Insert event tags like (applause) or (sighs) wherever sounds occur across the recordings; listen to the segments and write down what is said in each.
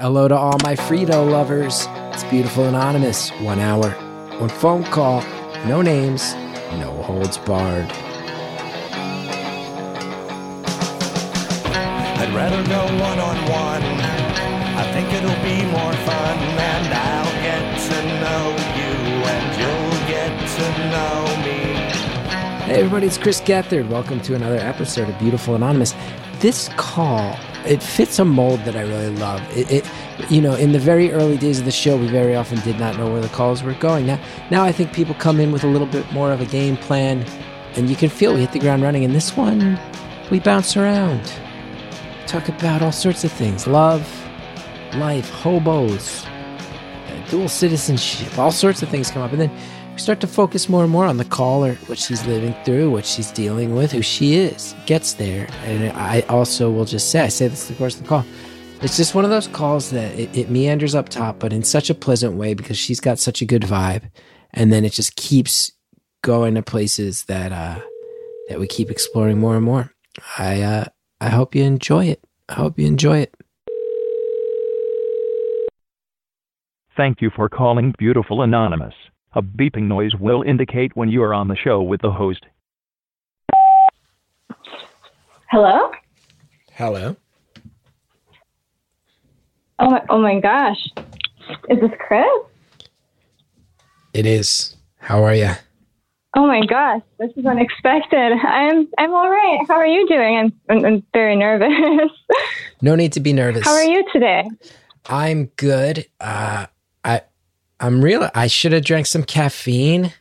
Hello to all my Frito lovers. It's Beautiful Anonymous. One hour, one phone call, no names, no holds barred. I'd rather go one on one. I think it'll be more fun, and I'll get to know you, and you'll get to know me. Hey, everybody, it's Chris Gethard. Welcome to another episode of Beautiful Anonymous. This call, it fits a mold that I really love. It, it, you know, in the very early days of the show, we very often did not know where the calls were going. Now, now I think people come in with a little bit more of a game plan, and you can feel we hit the ground running. And this one, we bounce around, talk about all sorts of things: love, life, hobos, dual citizenship, all sorts of things come up, and then start to focus more and more on the caller, what she's living through, what she's dealing with, who she is. Gets there, and I also will just say, I say this of course the call. It's just one of those calls that it, it meanders up top, but in such a pleasant way because she's got such a good vibe, and then it just keeps going to places that uh, that we keep exploring more and more. I uh, I hope you enjoy it. I hope you enjoy it. Thank you for calling Beautiful Anonymous. A beeping noise will indicate when you are on the show with the host. Hello? Hello. Oh my, oh my gosh. Is this Chris? It is. How are you? Oh my gosh, this is unexpected. I'm I'm all right. How are you doing? I'm I'm, I'm very nervous. (laughs) No need to be nervous. How are you today? I'm good. Uh, I I'm real. I should have drank some caffeine.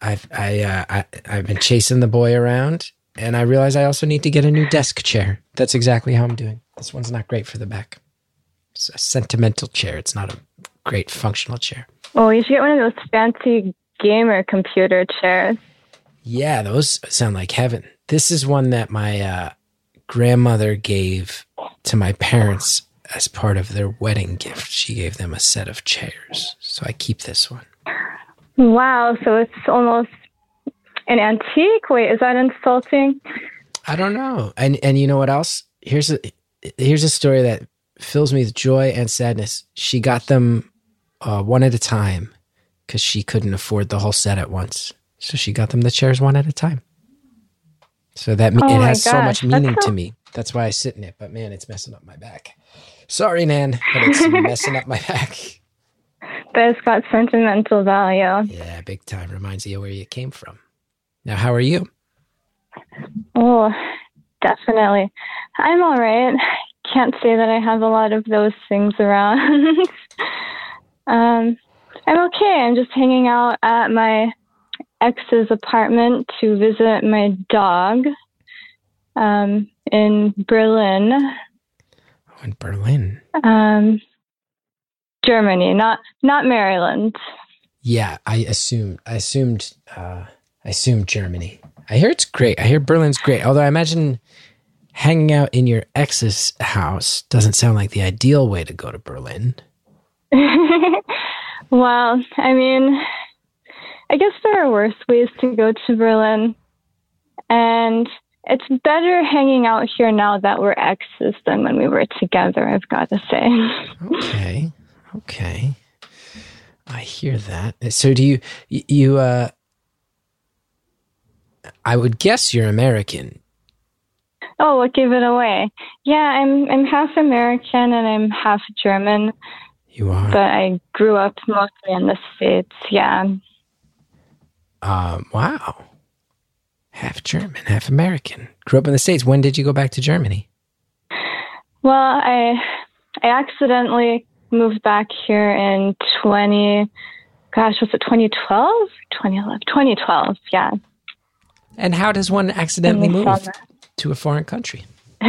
I've I, uh, I I've been chasing the boy around, and I realize I also need to get a new desk chair. That's exactly how I'm doing. This one's not great for the back. It's a sentimental chair. It's not a great functional chair. Oh, you should get one of those fancy gamer computer chairs. Yeah, those sound like heaven. This is one that my uh, grandmother gave to my parents as part of their wedding gift. She gave them a set of chairs. So I keep this one. Wow, so it's almost an antique. Wait, is that insulting? I don't know. And and you know what else? Here's a here's a story that fills me with joy and sadness. She got them uh, one at a time because she couldn't afford the whole set at once. So she got them the chairs one at a time. So that me- Oh it has so much gosh, meaning to me. That's why I sit in it. But man, it's messing up my back. Sorry, Nan, but it's (laughs) messing up my back. But it's got sentimental value. Yeah, big time. Reminds you where you came from. Now, how are you? Oh, definitely. I'm all right. Can't say that I have a lot of those things around. (laughs) um, I'm okay. I'm just hanging out at my ex's apartment to visit my dog um, in Berlin, in Berlin. um, Germany, not not Maryland. Yeah, I assumed. I assumed. Uh, I assumed Germany. I hear it's great. I hear Berlin's great. Although I imagine hanging out in your ex's house doesn't sound like the ideal way to go to Berlin. (laughs) well, I mean, I guess there are worse ways to go to Berlin. And it's better hanging out here now that we're exes than when we were together, I've got to say. Okay. Okay. I hear that. So do you you uh I would guess you're American. Oh, what gave it away? Yeah, I'm I'm half American and I'm half German, You are. but I grew up mostly in the States. Yeah. Um wow. Half German, half American. Grew up in the States. When did you go back to Germany? Well, I I accidentally moved back here in 20 gosh, was it 2012? 2011, 2012, yeah. And how does one accidentally move summer. to a foreign country? (laughs)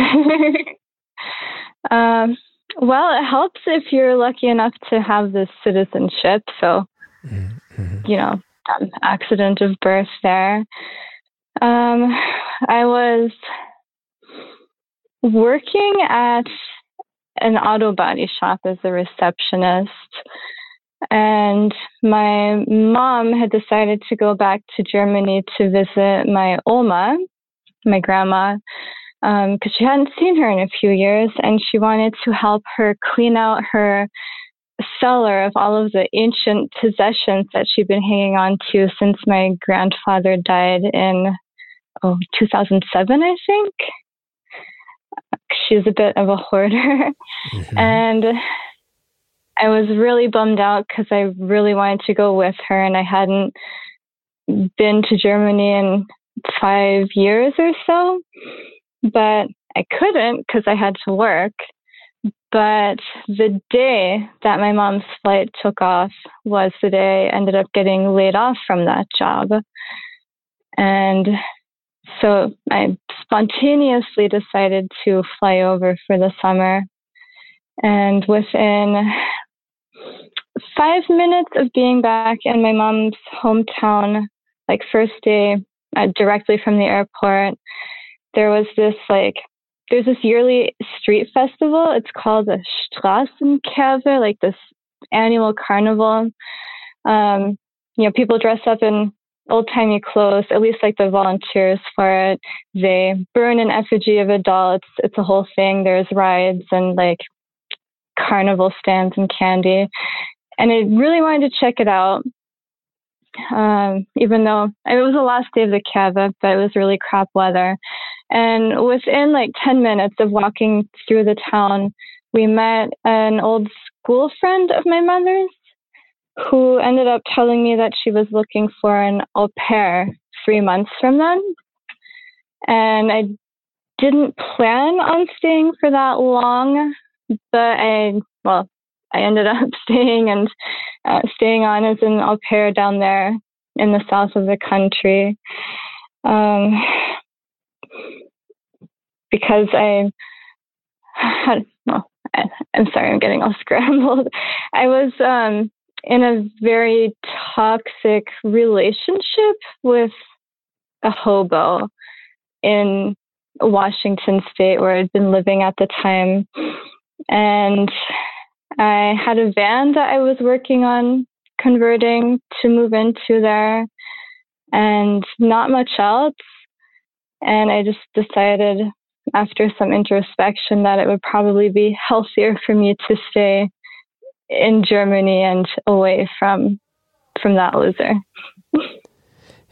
um, well, it helps if you're lucky enough to have this citizenship. So, you know, um, accident of birth there. Um, I was working at an auto body shop as a receptionist. And my mom had decided to go back to Germany to visit my Oma, my grandma, because um, she hadn't seen her in a few years, and she wanted to help her clean out her cellar of all of the ancient possessions that she'd been hanging on to since my grandfather died in oh 2007, I think. She's a bit of a hoarder, mm-hmm. and I was really bummed out because I really wanted to go with her, and I hadn't been to Germany in five years or so, but I couldn't because I had to work. But the day that my mom's flight took off was the day I ended up getting laid off from that job. And so I spontaneously decided to fly over for the summer. And within five minutes of being back in my mom's hometown, like first day uh, directly from the airport, there was this like there's this yearly street festival. It's called the Straßenkäfer, like this annual carnival. Um, you know, people dress up in old timey clothes, at least like the volunteers for it. They burn an effigy of a doll. It's it's a whole thing. There's rides and like carnival stands and candy. And I really wanted to check it out. Um, even though it was the last day of the Käfer, but it was really crap weather. And within like 10 minutes of walking through the town, we met an old school friend of my mother's who ended up telling me that she was looking for an au pair three months from then. And I didn't plan on staying for that long, but I, well, I ended up (laughs) staying and uh, staying on as an au pair down there in the south of the country. Um, because I had, (sighs) well, I, am sorry, I'm getting all (laughs) scrambled. I was um, in a very toxic relationship with a hobo in Washington State, where I'd been living at the time. And I had a van that I was working on converting to move into there, and not much else. And I just decided after some introspection that it would probably be healthier for me to stay in Germany and away from from that loser. (laughs)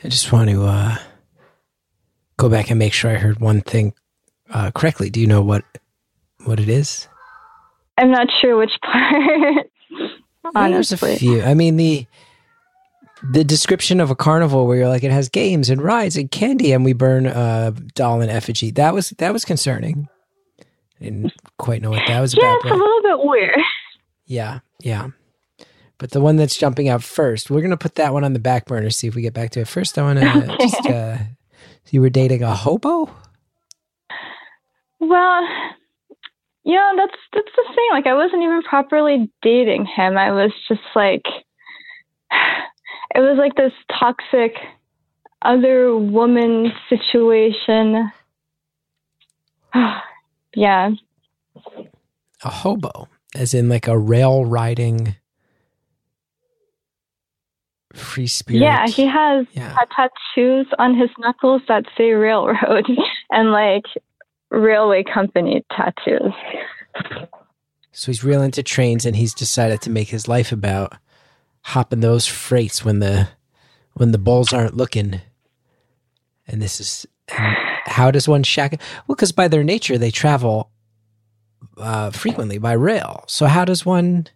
I just want to uh, go back and make sure I heard one thing uh, correctly. Do you know what what it is? I'm not sure which (laughs) part. honestly, there's a few. I mean the the description of a carnival where you're like it has games and rides and candy and we burn a doll and effigy that was that was concerning I didn't quite know what that was yeah, about it's a little bit weird (laughs) yeah yeah but the one that's jumping out first we're gonna put that one on the back burner see if we get back to it first i want to (laughs) okay. just uh you were dating a hobo well yeah that's that's the thing like i wasn't even properly dating him i was just like (sighs) it was like this toxic other woman situation. (sighs) yeah. A hobo, as in like a rail riding free spirit. Yeah, he has yeah. tattoos on his knuckles that say railroad (laughs) and like railway company tattoos. So he's real into trains and he's decided to make his life about hopping those freights when the when the bulls aren't looking. And this is how does one shack? Well, because by their nature they travel uh, frequently by rail. So how does one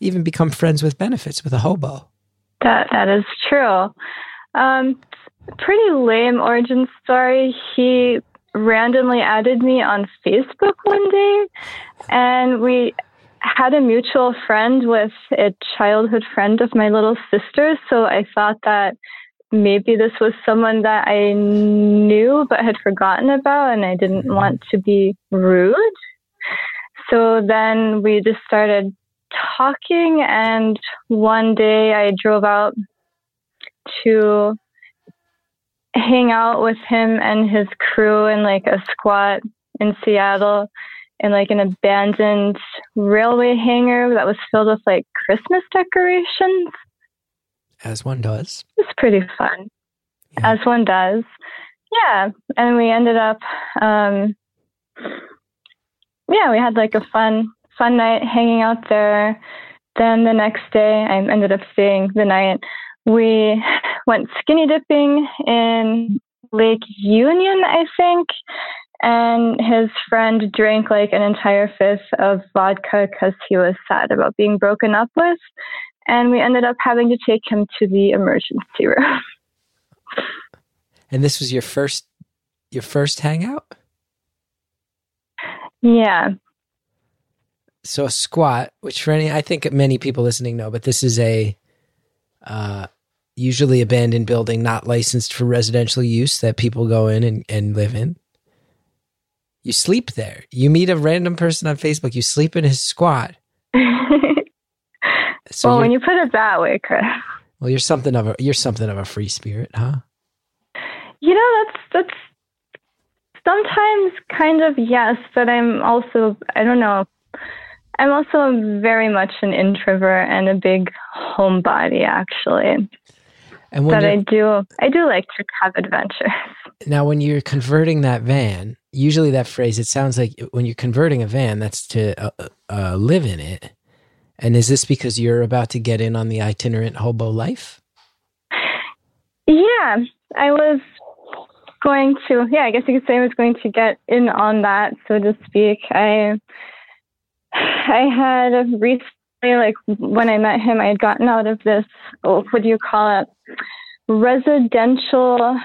even become friends with benefits with a hobo? That that is true. Um, pretty lame origin story. He randomly added me on Facebook one day, and we had a mutual friend with a childhood friend of my little sister, so I thought that maybe this was someone that I knew but had forgotten about, and I didn't mm-hmm. want to be rude. So then we just started talking, and one day I drove out to hang out with him and his crew in like a squat in Seattle in like an abandoned railway hangar that was filled with like Christmas decorations. As one does. It's pretty fun. Yeah. As one does. Yeah. And we ended up um, yeah, we had like a fun fun night hanging out there. Then the next day, I ended up staying the night. We (laughs) went skinny dipping in Lake Union, I think, and his friend drank like an entire fifth of vodka because he was sad about being broken up with. And we ended up having to take him to the emergency (laughs) room. And this was your first your first hangout? Yeah. So a squat, which for any I think many people listening know, but this is a uh usually abandoned building not licensed for residential use that people go in and, and live in. You sleep there. You meet a random person on Facebook, you sleep in his squat. (laughs) So well, when you put it that way, Chris. well, you're something of a you're something of a free spirit, huh? You know, that's that's sometimes kind of yes, but I'm also I don't know. I'm also very much an introvert and a big homebody actually. And But I do I do like to have adventures. now when you're converting that van, usually that phrase it sounds like when you're converting a van, that's to uh, uh, live in it. And is this because you're about to get in on the itinerant hobo life? Yeah, I was going to yeah, I guess you could say I was going to get in on that, so to speak. I I had recently like when I met him I had gotten out of this oh, what do you call it? Residential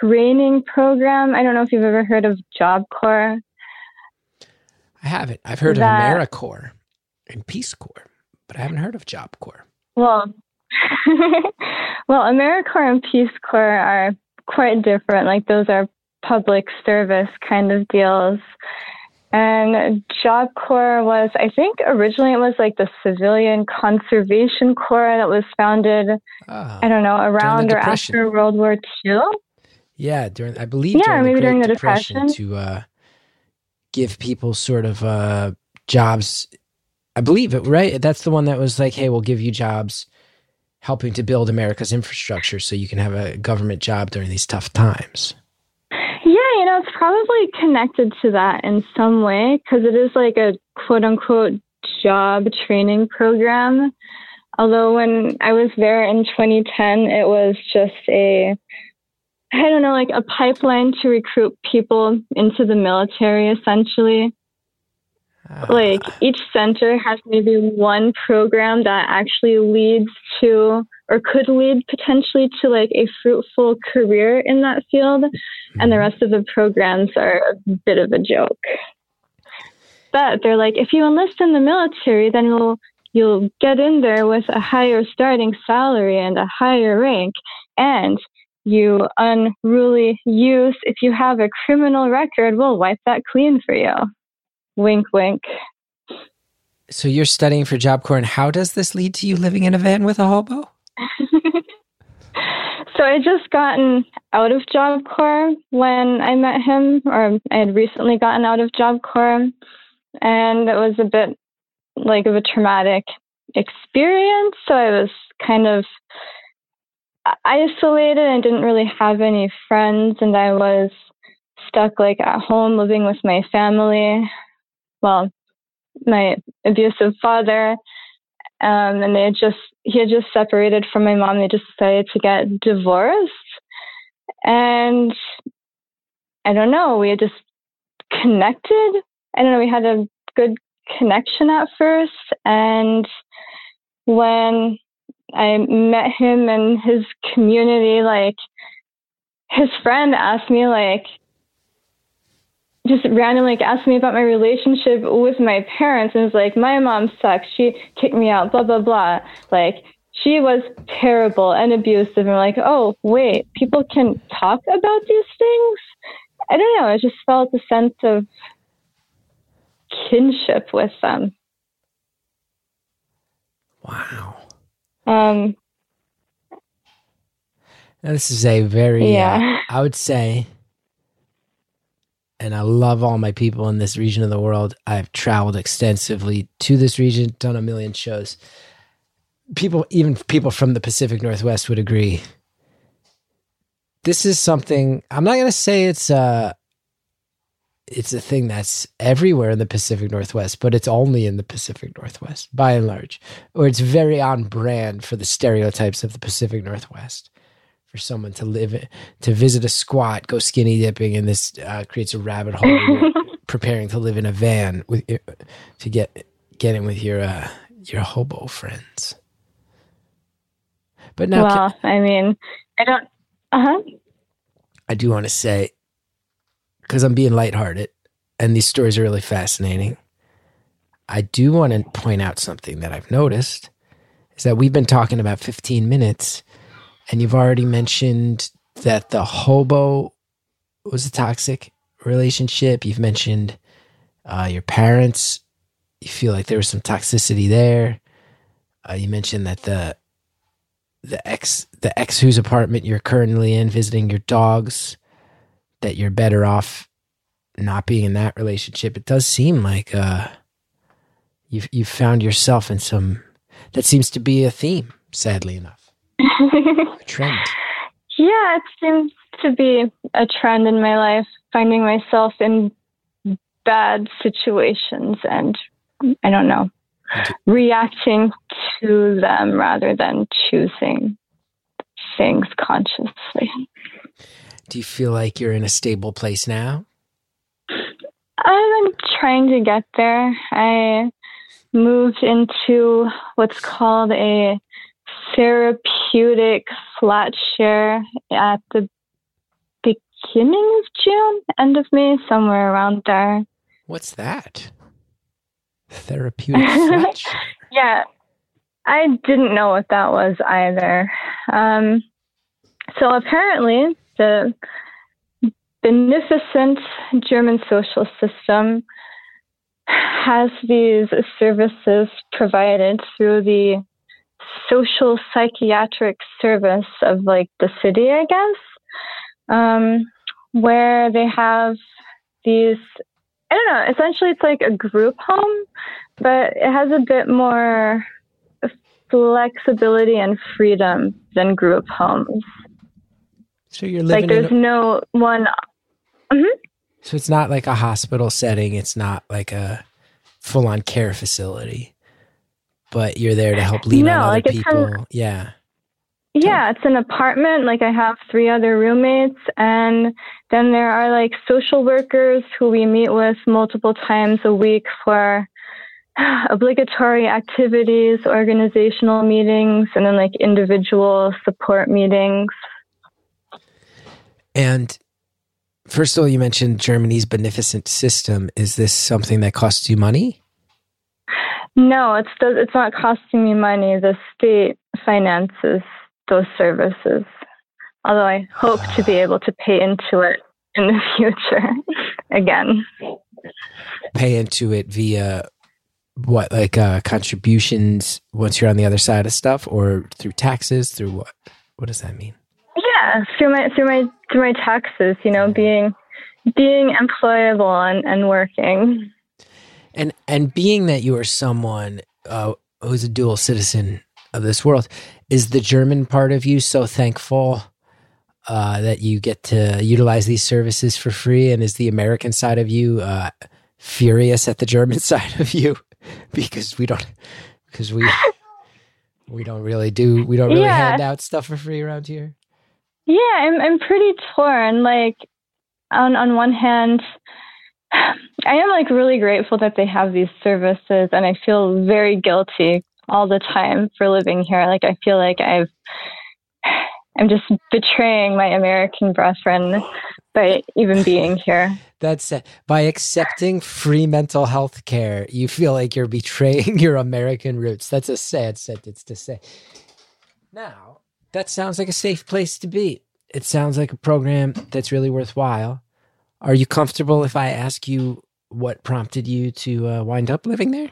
training program. I don't know if you've ever heard of Job Corps. I haven't. I've heard That- of AmeriCorps and Peace Corps, but I haven't heard of Job Corps. Well, (laughs) well, AmeriCorps and Peace Corps are quite different. Like those are public service kind of deals. And Job Corps was, I think, originally it was like the Civilian Conservation Corps that was founded, Ah, I don't know, around or after World War II. yeah, during I believe Yeah, during maybe the during the Depression, Depression. to uh, give people sort of uh, jobs. I believe it right. That's the one that was like, "Hey, we'll give you jobs, helping to build America's infrastructure, so you can have a government job during these tough times." Yeah, you know, it's probably connected to that in some way because it is like a quote unquote job training program. Although when I was there in 2010, it was just a, I don't know, like a pipeline to recruit people into the military essentially. Ah, Like each center has maybe one program that actually leads to or could lead potentially to like a fruitful career in that field and the rest of the programs are a bit of a joke. But they're like, if you enlist in the military, then you'll you'll get in there with a higher starting salary and a higher rank, and you unruly youth, if you have a criminal record, we'll wipe that clean for you. Wink, wink. so you're studying for Job Corps, and how does this lead to you living in a van with a hobo? (laughs) So I just gotten out of Job Corps when I met him, or I had recently gotten out of Job Corps, and it was a bit like of a traumatic experience. So I was kind of uh, isolated and didn't really have any friends, and I was stuck like at home living with my family. Well, my abusive father um, and they had just he had just separated from my mom. They just decided to get divorced, and I don't know. We had just connected. I don't know. We had a good connection at first, and when I met him and his community, like his friend asked me like just randomly like, asked me about my relationship with my parents and was like, my mom sucks. She kicked me out, blah, blah, blah. Like, she was terrible and abusive. And we're like, oh, wait, people can talk about these things? I don't know. I just felt a sense of kinship with them. Wow. Um, Now, this is a very, Yeah. uh, I would say, and I love all my people in this region of the world. I've traveled extensively to this region, done a million shows. People, even people from the Pacific Northwest, would agree. This is something I'm not going to say it's a it's a thing that's everywhere in the Pacific Northwest, but it's only in the Pacific Northwest by and large, or it's very on brand for the stereotypes of the Pacific Northwest. For someone to live, to visit a squat, go skinny dipping, and this uh, creates a rabbit hole. (laughs) preparing to live in a van with to get get in with your uh, your hobo friends. But now, well, I mean, I don't. Uh huh. I do want to say, because I'm being lighthearted, and these stories are really fascinating. I do want to point out something that I've noticed is that we've been talking about 15 minutes, and you've already mentioned that the hobo was a toxic relationship. You've mentioned uh, your parents. You feel like there was some toxicity there. Uh, you mentioned that the the ex the ex whose apartment you're currently in visiting your dogs that you're better off not being in that relationship it does seem like uh you've you've found yourself in some that seems to be a theme sadly enough trend yeah it seems to be a trend in my life finding myself in bad situations and i don't know reacting to them rather than choosing things consciously. Do you feel like you're in a stable place now? I'm trying to get there. I moved into what's called a therapeutic flat share at the beginning of June, end of May, somewhere around there. What's that? Therapeutic (laughs) flat share. yeah, I didn't know what that was either. Um, so apparently, the beneficent German social system has these services provided through the social psychiatric service of like the city, I guess, um, where they have these. I don't know. Essentially, it's like a group home, but it has a bit more flexibility and freedom than group homes. So you're living like there's a, no one. Mhm. so it's not like a hospital setting. It's not like a full on care facility, but you're there to help lean No, on other like it's people. an- yeah. Yeah, it's an apartment. Like I have three other roommates, and then there are like social workers who we meet with multiple times a week for (sighs) obligatory activities, organizational meetings, and then like individual support meetings. And first of all, you mentioned Germany's beneficent system. Is this something that costs you money? No, it's it's not costing me money. The state finances those services. Although I hope to be able to pay into it in the (laughs) future again. Pay into it via what, like uh, contributions once you're on the other side of stuff, or through taxes? Through what? What does that mean? Yeah, through my through my through my taxes, you know, being being employable and, and working. And and being that you are someone uh, who's a dual citizen of this world, is the German part of you so thankful uh, that you get to utilize these services for free, and is the American side of you uh, furious at the German (laughs) side of you because we don't because we we don't really do we don't really Yeah. hand out stuff for free around here. Yeah, I'm I'm pretty torn. Like on on one hand, I am like really grateful that they have these services and I feel very guilty all the time for living here. Like I feel like I've I'm just betraying my American brethren by even being here. That's it. By accepting free mental health care, you feel like you're betraying (laughs) your American roots. That's a sad sentence to say. Now, that sounds like a safe place to be. It sounds like a program that's really worthwhile. Are you comfortable if I ask you what prompted you to uh, wind up living there?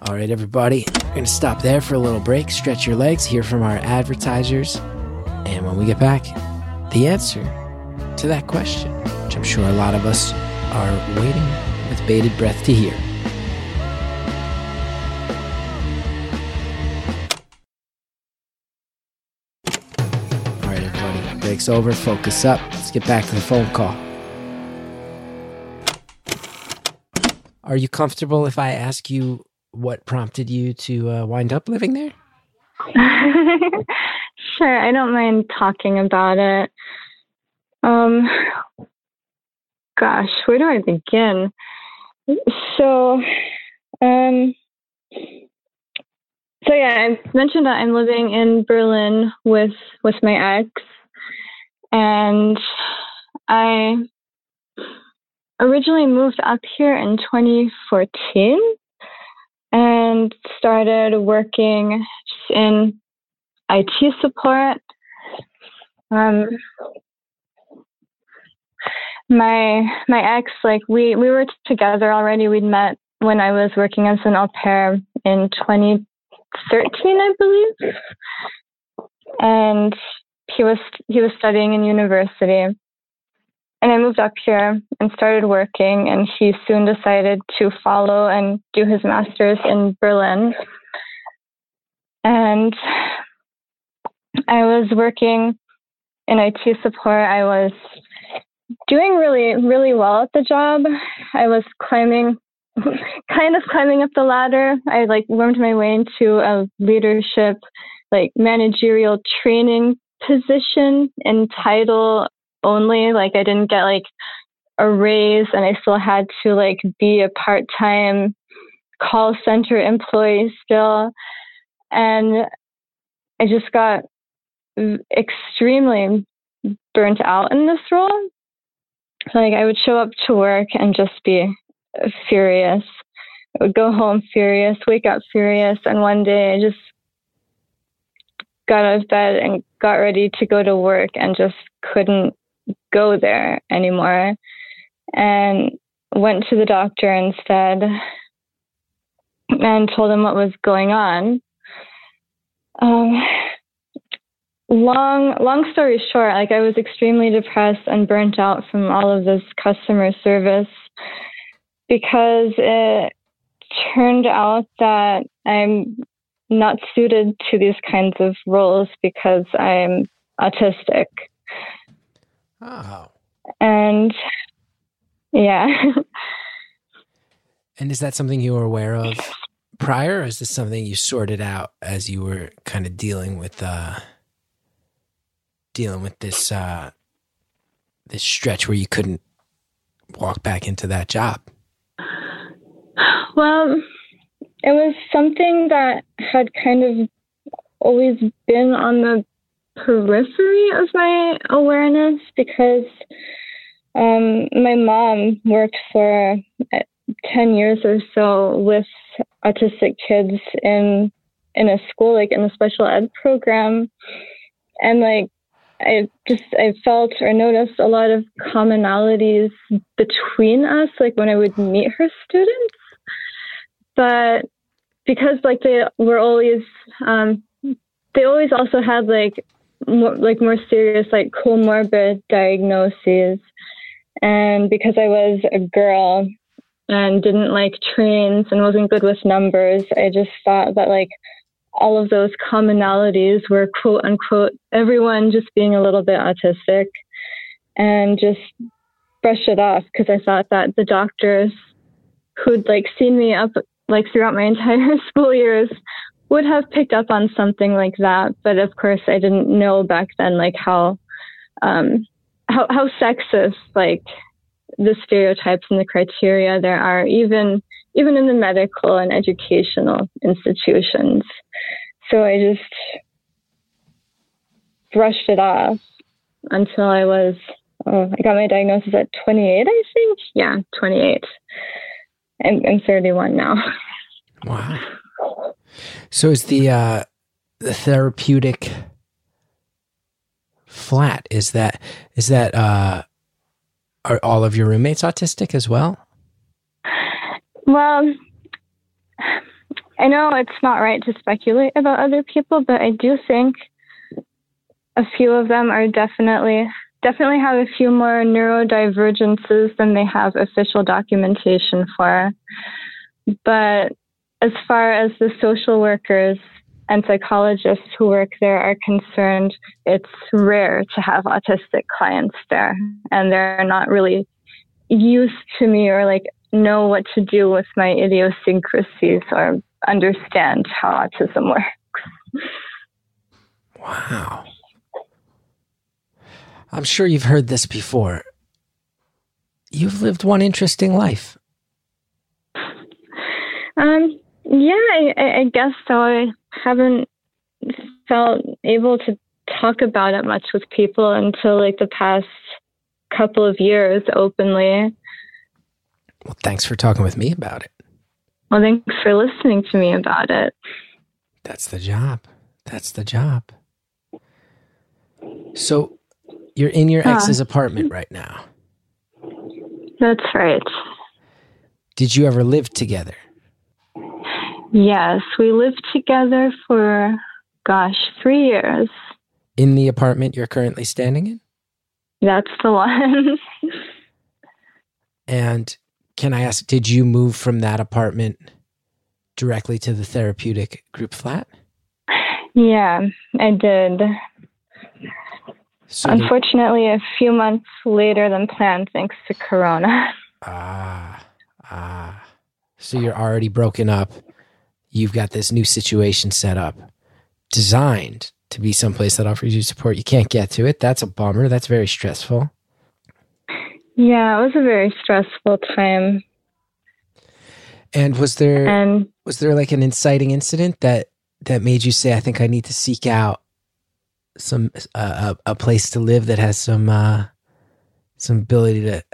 All right, everybody, we're going to stop there for a little break, stretch your legs, hear from our advertisers. And when we get back, the answer to that question, which I'm sure a lot of us are waiting with bated breath to hear. Over. Focus up. Let's get back to the phone call. Are you comfortable if I ask you what prompted you to uh, wind up living there? (laughs) sure, I don't mind talking about it. Um, gosh, where do I begin? So, um, so yeah, I mentioned that I'm living in Berlin with with my ex, and I originally moved up here in 2014 and started working in IT support. Um, my my ex, like we we were together already. We'd met when I was working as an au pair in 2013, I believe, and he was he was studying in university. And I moved up here and started working, and he soon decided to follow and do his master's in Berlin. And I was working in IT support. I was doing really, really well at the job. I was climbing, (laughs) kind of climbing up the ladder. I like wormed my way into a leadership, like managerial training position and title only. Like I didn't get like a raise and I still had to like be a part time call center employee still. And I just got extremely burnt out in this role. Like I would show up to work and just be furious. I would go home furious, wake up furious, and one day I just got out of bed and got ready to go to work and just couldn't go there anymore and went to the doctor instead and told him what was going on. Um, long, long story short, like I was extremely depressed and burnt out from all of this customer service because it turned out that I'm not suited to these kinds of roles because I'm autistic. Oh. And yeah. and is that something you were aware of prior, or is this something you sorted out as you were kind of dealing with uh dealing with this uh this stretch where you couldn't walk back into that job? Well, it was something that had kind of always been on the periphery of my awareness because um, my mom worked for uh, 10 years or so with autistic kids in in a school like in a special ed program. And like i just i felt or noticed a lot of commonalities between us like when i would meet her students. But because like they were always um, they always also had like more, like more serious like comorbid diagnoses. And because i was a girl and didn't like trains and wasn't good with numbers i just thought that like all of those commonalities were quote unquote everyone just being a little bit autistic and just brush it off. Because i thought that the doctors who'd like seen me up like throughout my (laughs) entire school years would have picked up on something like that. But of course, I didn't know back then like how um, how, how sexist like the stereotypes and the criteria there are, even even in the medical and educational institutions. So I just brushed it off until I was oh, I got my diagnosis at 28, I think. Yeah, 28. I'm, I'm 31 now. Wow. So is the uh, the therapeutic flat? Is that is that uh, are all of your roommates autistic as well? Well, I know it's not right to speculate about other people, but I do think a few of them are definitely definitely have a few more neurodivergences than they have official documentation for. But as far as the social workers and psychologists who work there are concerned it's rare to have autistic clients there, and they're not really used to me or like know what to do with my idiosyncrasies or understand how autism (laughs) works. Wow. I'm sure you've heard this before. You've lived one interesting life. Um, yeah, I, I guess so. I haven't felt able to talk about it much with people until like the past couple of years openly. Well, thanks for talking with me about it. Well, thanks for listening to me about it. That's the job. That's the job. So, you're in your Huh. ex's apartment right now. That's right. Did you ever live together? Yes, we lived together for, gosh, three years. In the apartment you're currently standing in? That's the one. (laughs) And can I ask, did you move from that apartment directly to the therapeutic group flat? yeah, I did. So the- Unfortunately, a few months later than planned, thanks to Corona. ah, ah. So you're already broken up. You've got this new situation set up, designed to be someplace that offers you support. You can't get to it. That's a bummer. That's very stressful. Yeah, it was a very stressful time. And was there And was there like an inciting incident that that made you say, "I think I need to seek out some uh, a, a place to live that has some uh, some ability to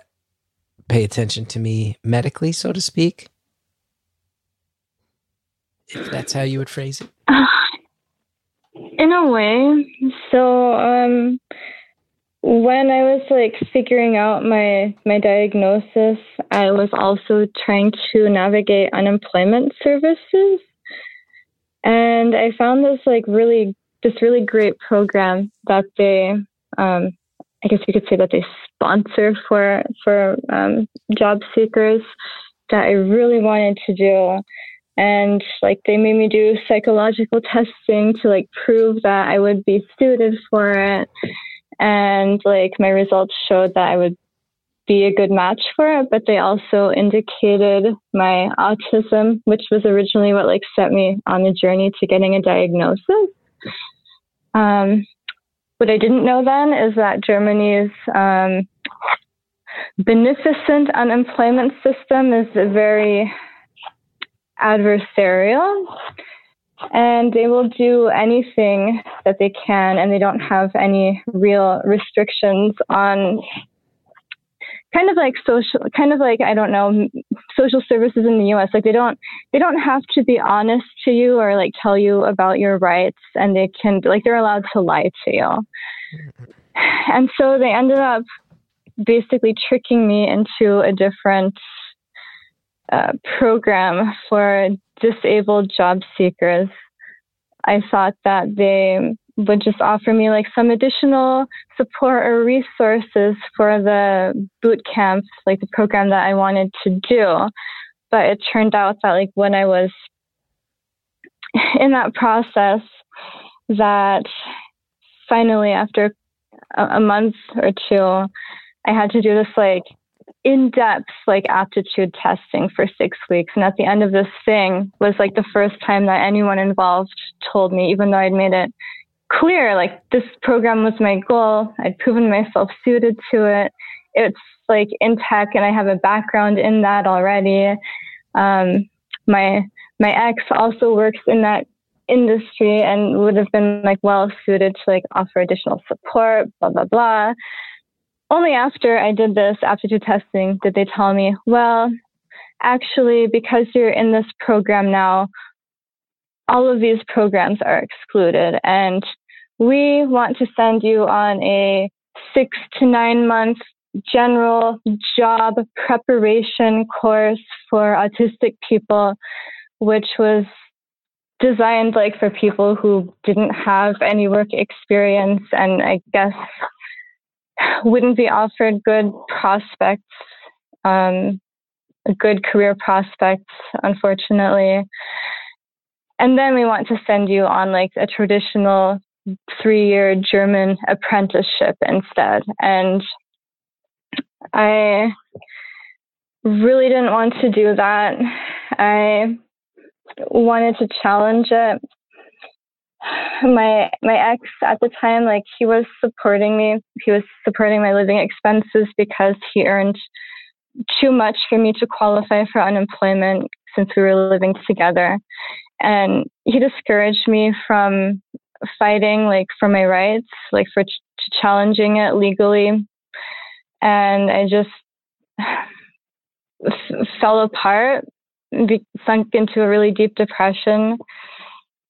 pay attention to me medically, so to speak." If that's how you would phrase it. (sighs) in a way, so um, when I was like figuring out my my diagnosis, I was also trying to navigate unemployment services, and I found this like really this really great program that they um, I guess you could say that they sponsor for for um, job seekers that I really wanted to do. And like they made me do psychological testing to like prove that I would be suited for it. And like my results showed that I would be a good match for it but they also indicated my autism which was originally what like set me on the journey to getting a diagnosis um, what I didn't know then is that Germany's um, beneficent unemployment system is very adversarial and they will do anything that they can and they don't have any real restrictions on kind of like social kind of like i don't know social services in the us like they don't they don't have to be honest to you or like tell you about your rights and they can like they're allowed to lie to you and so they ended up basically tricking me into a different uh, program for disabled job seekers. I thought that they would just offer me like some additional support or resources for the boot camp, like the program that I wanted to do. But it turned out that like when I was (laughs) in that process, that finally after a, month or two, I had to do this like in-depth like aptitude testing for six weeks and at the end of this thing was like the first time that anyone involved told me even though i'd made it clear like this program was my goal. I'd proven myself suited to it. It's like in tech and i have a background in that already. Um, my my ex also works in that industry and would have been like well suited to like offer additional support blah blah blah. Only after I did this aptitude testing did they tell me, well, actually, because you're in this program now, all of these programs are excluded. And we want to send you on a six to nine month general job preparation course for autistic people, which was designed like for people who didn't have any work experience and I guess wouldn't be offered good prospects, um, good career prospects, unfortunately. and then we want to send you on like a traditional three year German apprenticeship instead. And I really didn't want to do that. I wanted to challenge it. My my ex at the time, like he was supporting me. He was supporting my living expenses because he earned too much for me to qualify for unemployment since we were living together. And he discouraged me from fighting like for my rights, like for ch- challenging it legally. And I just (sighs) f- fell apart, be- sunk into a really deep depression.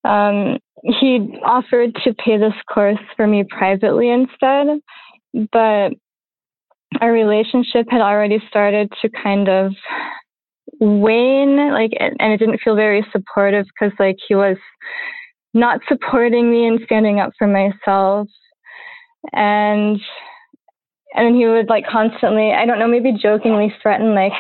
Um, he offered to pay this course for me privately instead, but our relationship had already started to kind of wane, like, and it didn't feel very supportive because, like, he was not supporting me and standing up for myself, and and he would like constantly, I don't know, maybe jokingly threaten, like,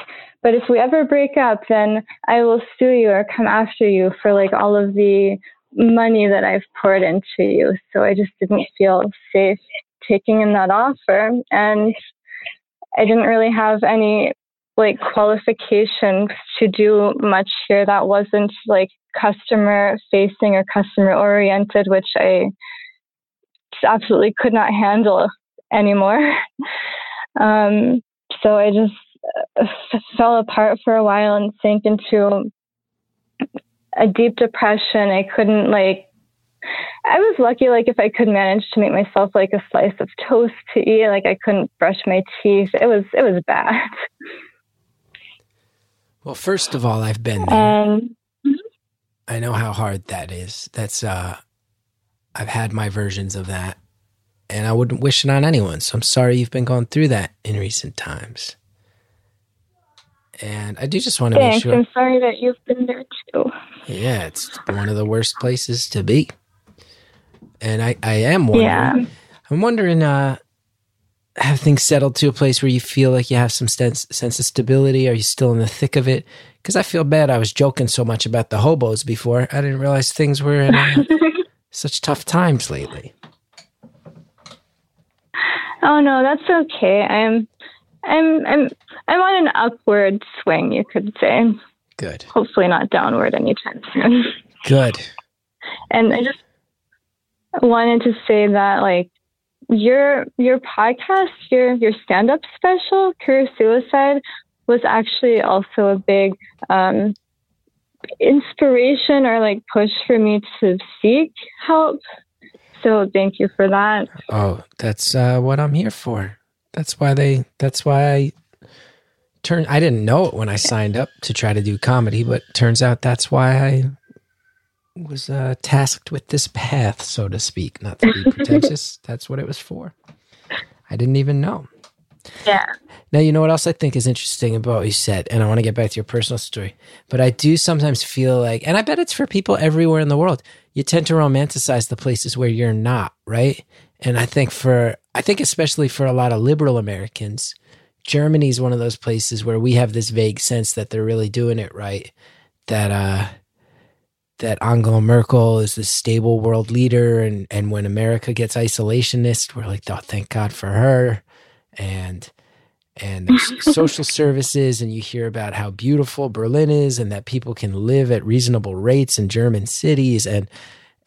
but if we ever break up, then I will sue you or come after you for like all of the money that I've poured into you. So I just didn't feel safe taking in that offer. And I didn't really have any like qualifications to do much here that wasn't like customer facing or customer oriented, which I absolutely could not handle anymore. (laughs) Um, so I just uh, fell apart for a while and sank into a deep depression. I couldn't like I was lucky, like if I could manage to make myself like a slice of toast to eat, like I couldn't brush my teeth. It was it was bad. Well, first of all, I've been there. Um, I know how hard that is. That's uh I've had my versions of that. And I wouldn't wish it on anyone. So I'm sorry you've been going through that in recent times. And I do just want to make sure I'm sorry that you've been there too. Yeah, it's one of the worst places to be. And I, I am wondering. Yeah. I'm wondering, uh, have things settled to a place where you feel like you have some sense, sense of stability? Are you still in the thick of it? Because I feel bad. I was joking so much about the hobos before. I didn't realize things were in uh, (laughs) such tough times lately. Oh no, that's okay. I'm I'm I'm I'm on an upward swing, you could say. Good. Hopefully not downward anytime soon. Good. and I just wanted to say that like your your podcast, your your stand up special, Career Suicide, was actually also a big um, inspiration or like push for me to seek help. So thank you for that. Oh, that's uh, what I'm here for. That's why they. That's why I turned. I didn't know it when I signed up to try to do comedy, but turns out that's why I was uh, tasked with this path, so to speak. Not to be (laughs) pretentious. that's what it was for. I didn't even know. Yeah. Now, you know what else I think is interesting about what you said, and I want to get back to your personal story, but I do sometimes feel like, and I bet it's for people everywhere in the world, you tend to romanticize the places where you're not, right? And I think for, I think especially for a lot of liberal Americans, Germany is one of those places where we have this vague sense that they're really doing it right, that, uh, that Angela Merkel is the stable world leader, and and when America gets isolationist, we're like, oh, thank God for her, and and (laughs) social services, and you hear about how beautiful Berlin is, and that people can live at reasonable rates in German cities, and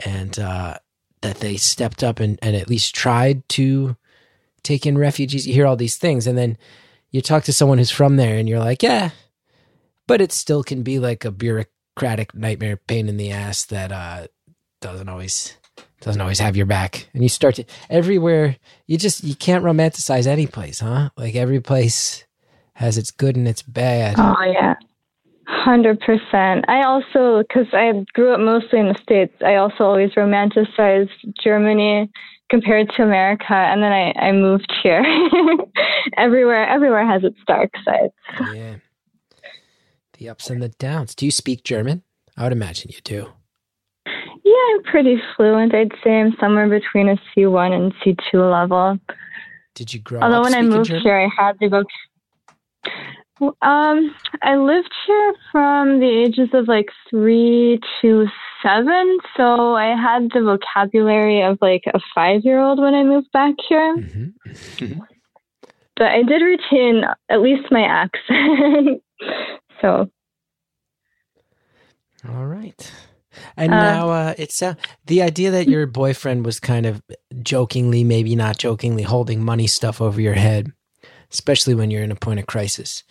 and uh, that they stepped up and, and at least tried to take in refugees. You hear all these things, and then you talk to someone who's from there, and you're like, yeah, but it still can be like a bureaucratic nightmare, pain in the ass that uh, doesn't always doesn't always have your back. And you start to everywhere. You just you can't romanticize any place, huh? Like every place has its good and its bad. Oh yeah. Hundred percent. I also, because I grew up mostly in the states, I also always romanticized Germany compared to America, and then I, I moved here. (laughs) everywhere, everywhere has its dark side. Yeah. The ups and the downs. Do you speak German? I would imagine you do. Yeah, I'm pretty fluent. I'd say I'm somewhere between a C1 and C2 level. Did you grow up? Although when I moved German? here, I had to go. Um, I lived here from the ages of like three to seven, so I had the vocabulary of like a five year old when I moved back here. hmm But I did retain at least my accent. (laughs) so All right. And Uh, now uh, it's uh, the idea that your boyfriend was kind of jokingly, maybe not jokingly, holding money stuff over your head, especially when you're in a point of crisis.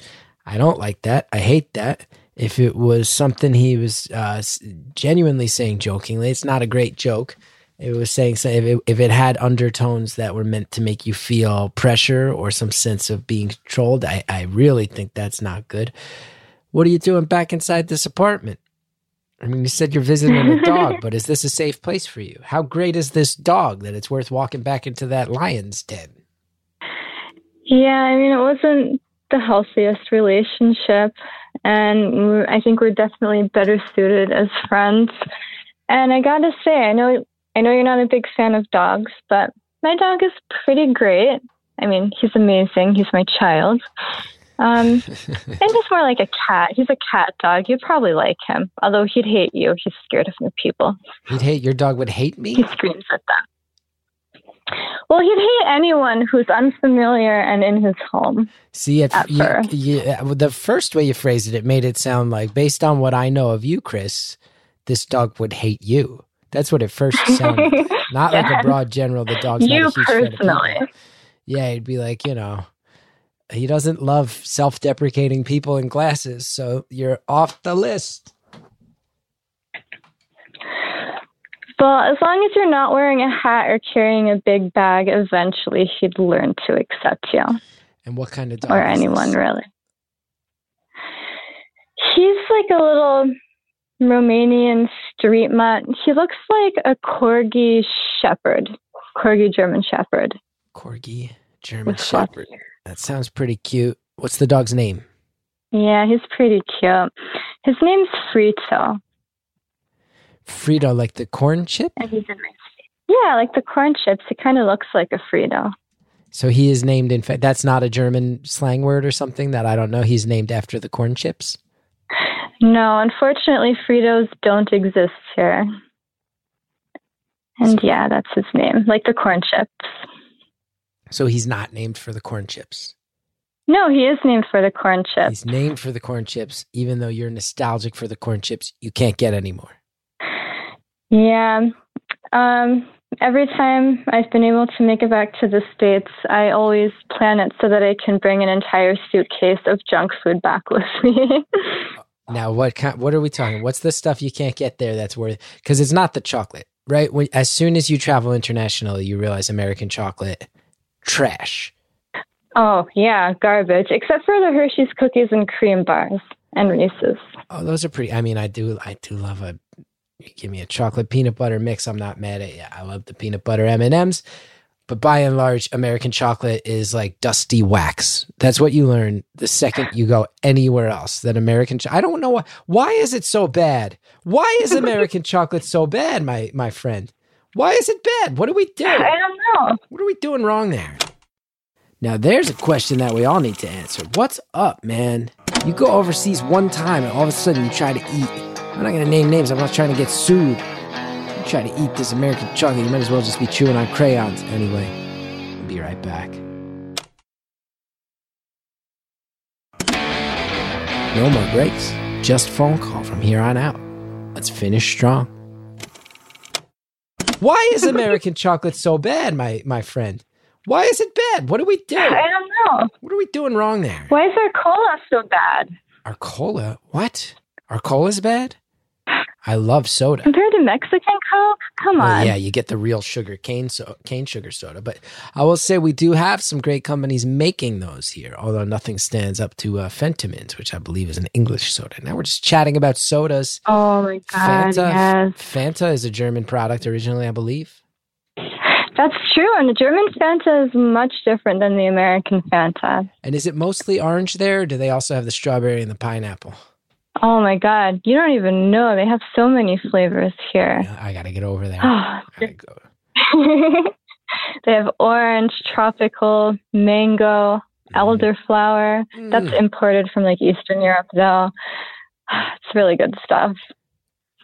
I don't like that. I hate that. If it was something he was uh, genuinely saying jokingly, it's not a great joke. It was saying so if it, if it had undertones that were meant to make you feel pressure or some sense of being controlled, I, I really think that's not good. What are you doing back inside this apartment? I mean, you said you're visiting a dog, (laughs) but is this a safe place for you? How great is this dog that it's worth walking back into that lion's den? yeah, I mean it wasn't the healthiest relationship, and I think we're definitely better suited as friends. And I gotta say, I know I know you're not a big fan of dogs, but my dog is pretty great. I mean, he's amazing. He's my child. Um, (laughs) and just more like a cat. He's a cat dog. You'd probably like him, although he'd hate you. He's scared of new people. He'd hate your dog would hate me. He screams at them. Well, he'd hate anyone who's unfamiliar and in his home. See, At you, you, the first way you phrased it, it made it sound like, based on what I know of you, Chris, this dog would hate you. That's what it first (laughs) sounded. Not like a broad general. The dog's not You a huge fan of people. personally. Yeah, he'd be like, you know, he doesn't love self-deprecating people in glasses, so you're off the list. Well, as long as you're not wearing a hat or carrying a big bag, eventually he'd learn to accept you And what kind of dog? or anyone, really. He's like a little Romanian street mutt. He looks like a corgi shepherd, corgi German shepherd. Corgi, German Shepherd. That sounds pretty cute. What's the dog's name? Yeah, he's pretty cute. His name's Frito, Frito, like the corn chip. and he's in my Yeah, like the corn chips. He kind of looks like a Frito. So he is named. In fact, that's not a German slang word or something that I don't know. He's named after the corn chips. No, unfortunately, Fritos don't exist here. And yeah, that's his name, like the corn chips. So he's not named for the corn chips. No, he is named for the corn chips. He's named for the corn chips, even though you're nostalgic for the corn chips you can't get anymore. Yeah. Um, every time I've been able to make it back to the States, I always plan it so that I can bring an entire suitcase of junk food back with (laughs) me. Now, what kind, what are we talking? What's the stuff you can't get there that's worth? Because it's not the chocolate, right? When, as soon as you travel internationally, you realize American chocolate trash. oh, yeah, garbage, except for the Hershey's cookies and cream bars and Reese's. Oh, those are pretty. I mean, I do, I do love a. Give me a chocolate peanut butter mix. I'm not mad at you. I love the peanut butter M and M's, but by and large, American chocolate is like dusty wax. That's what you learn the second you go anywhere else. That American. Cho- I don't know why. Why is it so bad? Why is American (laughs) chocolate so bad, my my friend? Why is it bad? What do we do? I don't know. What are we doing wrong there? Now, there's a question that we all need to answer. What's up, man? You go overseas one time and all of a sudden you try to eat. I'm not going to name names. I'm not trying to get sued. You try to eat this American chocolate. You might as well just be chewing on crayons. Anyway, we'll be right back. No more breaks. Just phone call from here on out. Let's finish strong. Why is American chocolate so bad, my my friend? Why is it bad? What do we do? I don't know. What are we doing wrong there? Why is our cola so bad? Our cola? What? Our cola's bad? I love soda. Compared to Mexican Coke? Come Well, on. yeah, you get the real sugar cane so cane sugar soda, but I will say we do have some great companies making those here. Although nothing stands up to uh, Fentimans, which I believe is an English soda. Now we're just chatting about sodas. Oh my god, Fanta, yes. Fanta is a German product originally, I believe. That's true. And the German Fanta is much different than the American Fanta. And is it mostly orange there? Or do they also have the strawberry and the pineapple? Oh my god, you don't even know. They have so many flavors here. I gotta get over there. (sighs) Go. (laughs) they have orange, tropical, mango, elderflower. That's Mm. imported from like Eastern Europe, though. (sighs) It's really good stuff.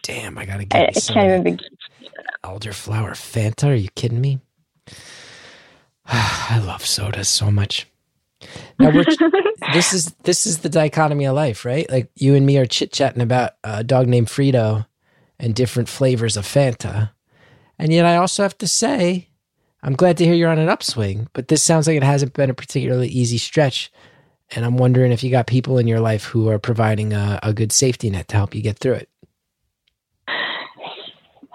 Damn, I gotta get I, I can't even begin. elderflower Fanta. Are you kidding me? (sighs) I love sodas so much. Now (laughs) this is this is the dichotomy of life, right? Like you and me are chit chatting about a dog named Frito and different flavors of Fanta, and yet I also have to say, I'm glad to hear you're on an upswing. But this sounds like it hasn't been a particularly easy stretch, and I'm wondering if you got people in your life who are providing a, a good safety net to help you get through it.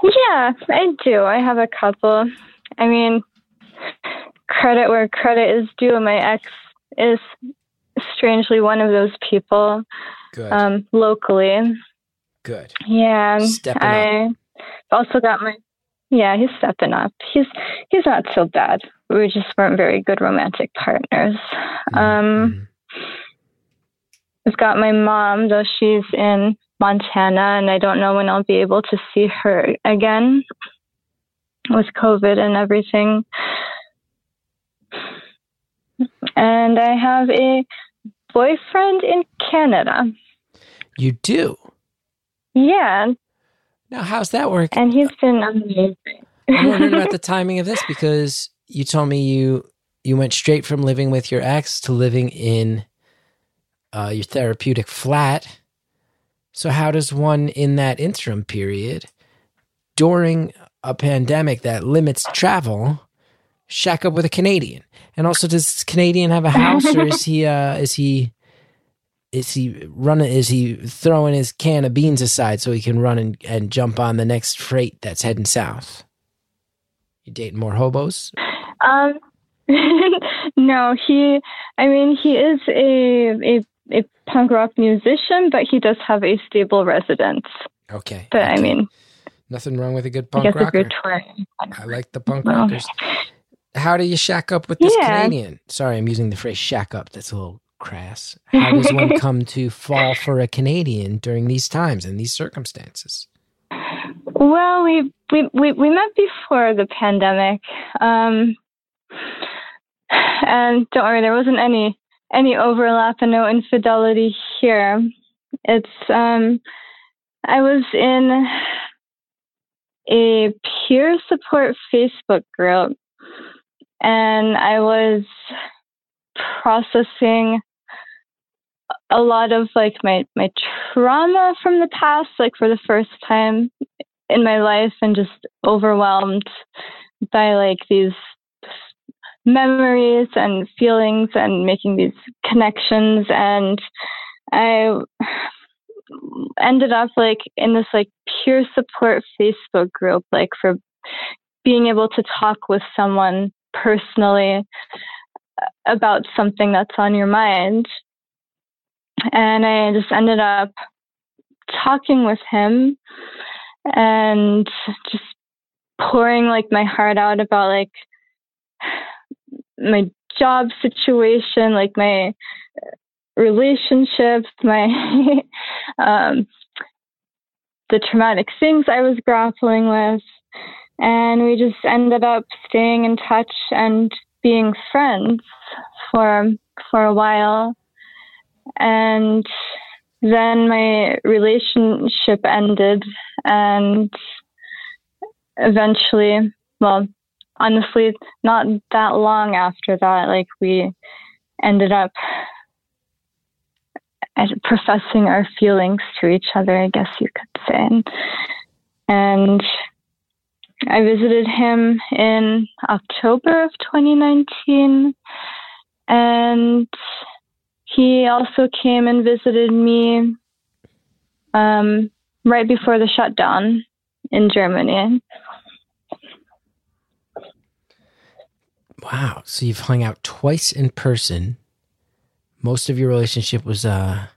Yeah, I do. I have a couple. I mean, credit where credit is due. My ex is strangely one of those people Good, um, locally. good. Yeah, Stepping I also got my. Yeah, he's stepping up. He's he's not so bad. We just weren't very good romantic partners. Um, Mhm. I've got my mom, though she's in Montana, and I don't know when I'll be able to see her again with COVID and everything. And I have a boyfriend in Canada. you do. Yeah, Now, how's that work? and he's been amazing. I'm wondering about the (laughs) timing of this because you told me you you went straight from living with your ex to living in uh, your therapeutic flat. So how does one in that interim period during a pandemic that limits travel shack up with a Canadian? And also, does this Canadian have a house, or is he uh, is he is he running? Is he throwing his can of beans aside so he can run and, and jump on the next freight that's heading south? You dating more hobos? Um, (laughs) no, he. I mean, he is a, a a punk rock musician, but he does have a stable residence. Okay. But I mean, nothing wrong with a good I punk guess if rocker. you're touring, I like the punk Well. rockers. How do you shack up with this Yeah. Canadian? Sorry, I'm using the phrase shack up. That's a little crass. How does one (laughs) come to fall for a Canadian during these times and these circumstances? Well, we we we, we met before the pandemic, um, and don't worry, there wasn't any any overlap and no infidelity here. It's um, I was in a peer support Facebook group, and I was processing a lot of like my my trauma from the past like for the first time in my life and just overwhelmed by like these memories and feelings and making these connections. And I ended up like in this like peer support Facebook group like for being able to talk with someone personally about something that's on your mind. And I just ended up talking with him and just pouring like my heart out about like my job situation, like my relationships, my (laughs) um, the traumatic things I was grappling with, and we just ended up staying in touch and being friends for for a while, and then my relationship ended, and eventually, well, honestly, not that long after that, like we ended up professing our feelings to each other, I guess you could say. And I visited him in October of 2019, and he also came and visited me um, right before the shutdown in Germany. Wow. So you've hung out twice in person. Most of your relationship was uh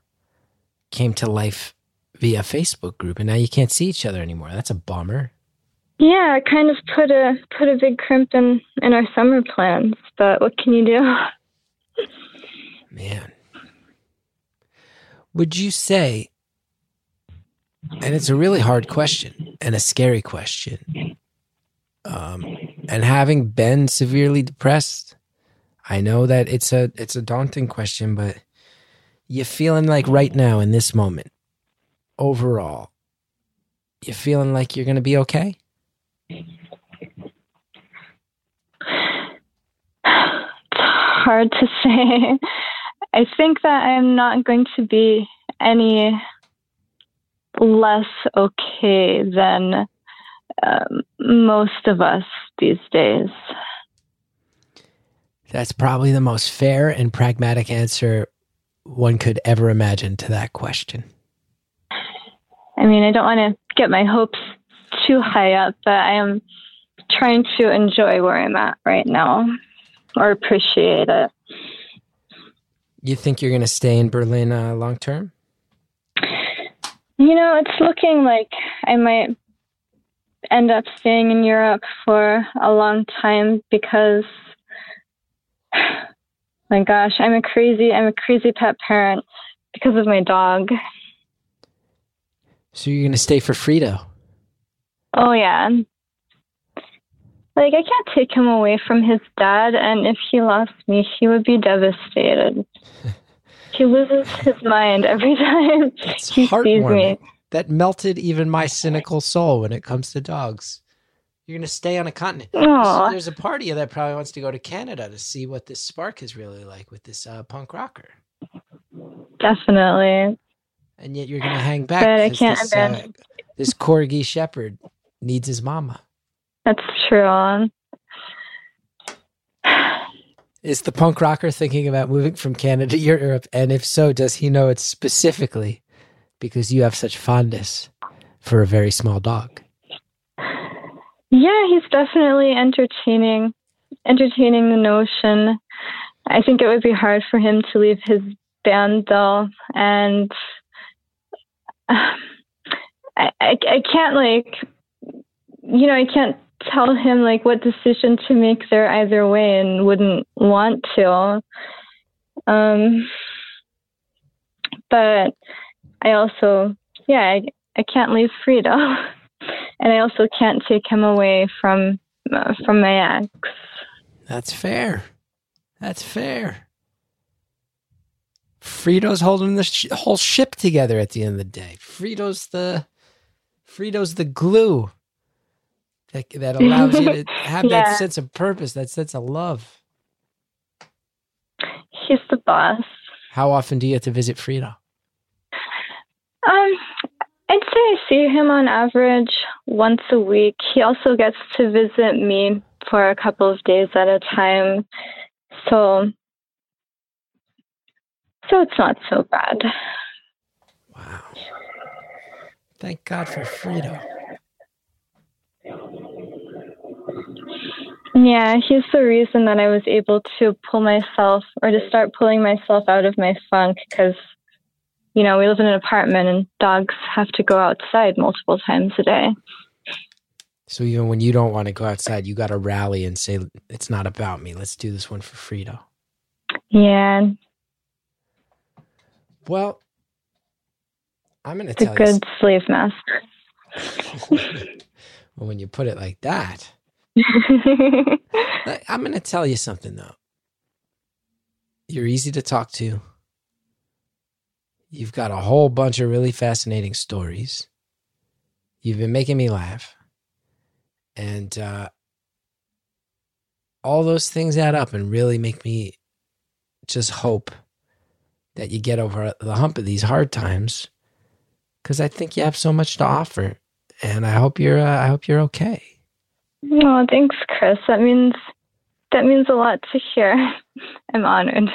came to life via Facebook group and now you can't see each other anymore. That's a bummer. Yeah, it kind of put a put a big crimp in in our summer plans, but what can you do? Man. Would you say and it's a really hard question and a scary question. Um and having been severely depressed, I know that it's a it's a daunting question, but you're feeling like right now in this moment, overall, you're feeling like you're gonna be okay? It's hard to (laughs) say. I think that I'm not going to be any less okay than um, most of us these days. That's probably the most fair and pragmatic answer one could ever imagine to that question. I mean, I don't want to get my hopes too high up, but I am trying to enjoy where I'm at right now or appreciate it. You think you're going to stay in Berlin uh, long term? You know, it's looking like I might end up staying in Europe for a long time because (sighs) my gosh, I'm a crazy I'm a crazy pet parent because of my dog. So you're going to stay for Frito? Oh yeah. Like I can't take him away from his dad and if he lost me, he would be devastated. (laughs) he loses his mind every time (laughs) It's he sees me. That melted even my cynical soul when it comes to dogs. You're going to stay on a continent. So there's a party that probably wants to go to Canada to see what this spark is really like with this uh, punk rocker. Definitely. And yet you're going to hang back. But I can't this, uh, this corgi shepherd needs his mama. That's true. Is the punk rocker thinking about moving from Canada to Europe? And if so, does he know it specifically because you have such fondness for a very small dog? Yeah, he's definitely entertaining entertaining the notion. I think it would be hard for him to leave his band though, and uh, (sighs) I, I I can't like you know I can't tell him like what decision to make there either way, and wouldn't want to. Um, but I also yeah I I can't leave Frito. (laughs) and I also can't take him away from uh, from my ex. That's fair. That's fair. Frito's holding the sh- whole ship together at the end of the day. Frito's the Frito's the glue that that allows you to (laughs) have Yeah. that sense of purpose, that sense of love. He's the boss. How often do you get to visit Frito? Um, I'd say I see him on average once a week. He also gets to visit me for a couple of days at a time, so so it's not so bad. Wow. Thank God for Frito. Yeah, he's the reason that I was able to pull myself or to start pulling myself out of my funk because, you know, we live in an apartment and dogs have to go outside multiple times a day. So even when you don't want to go outside, you got to rally and say, "It's not about me. Let's do this one for Frito." Yeah, Well, I'm going to it's a good slave master. (laughs) (laughs) well, when you put it like that, (laughs) I'm going to tell you something though. You're easy to talk to. You've got a whole bunch of really fascinating stories. You've been making me laugh. And uh, all those things add up and really make me just hope that you get over the hump of these hard times because I think you have so much to offer. And I hope you're uh, I hope you're okay. oh, thanks, Chris. That means that means a lot to hear. (laughs) I'm honored,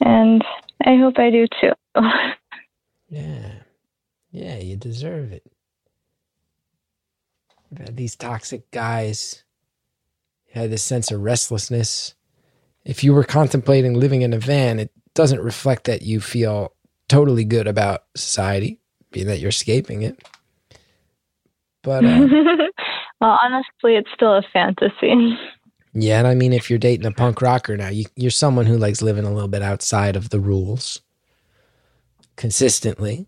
and I hope I do too. (laughs) Yeah. Yeah, you deserve it. You've had these toxic guys. You had this sense of restlessness. If you were contemplating living in a van, it doesn't reflect that you feel totally good about society, being that you're escaping it. But uh, (laughs) well, honestly, it's still a fantasy. yeah, and I mean, if you're dating a punk rocker now, you, you're someone who likes living a little bit outside of the rules consistently.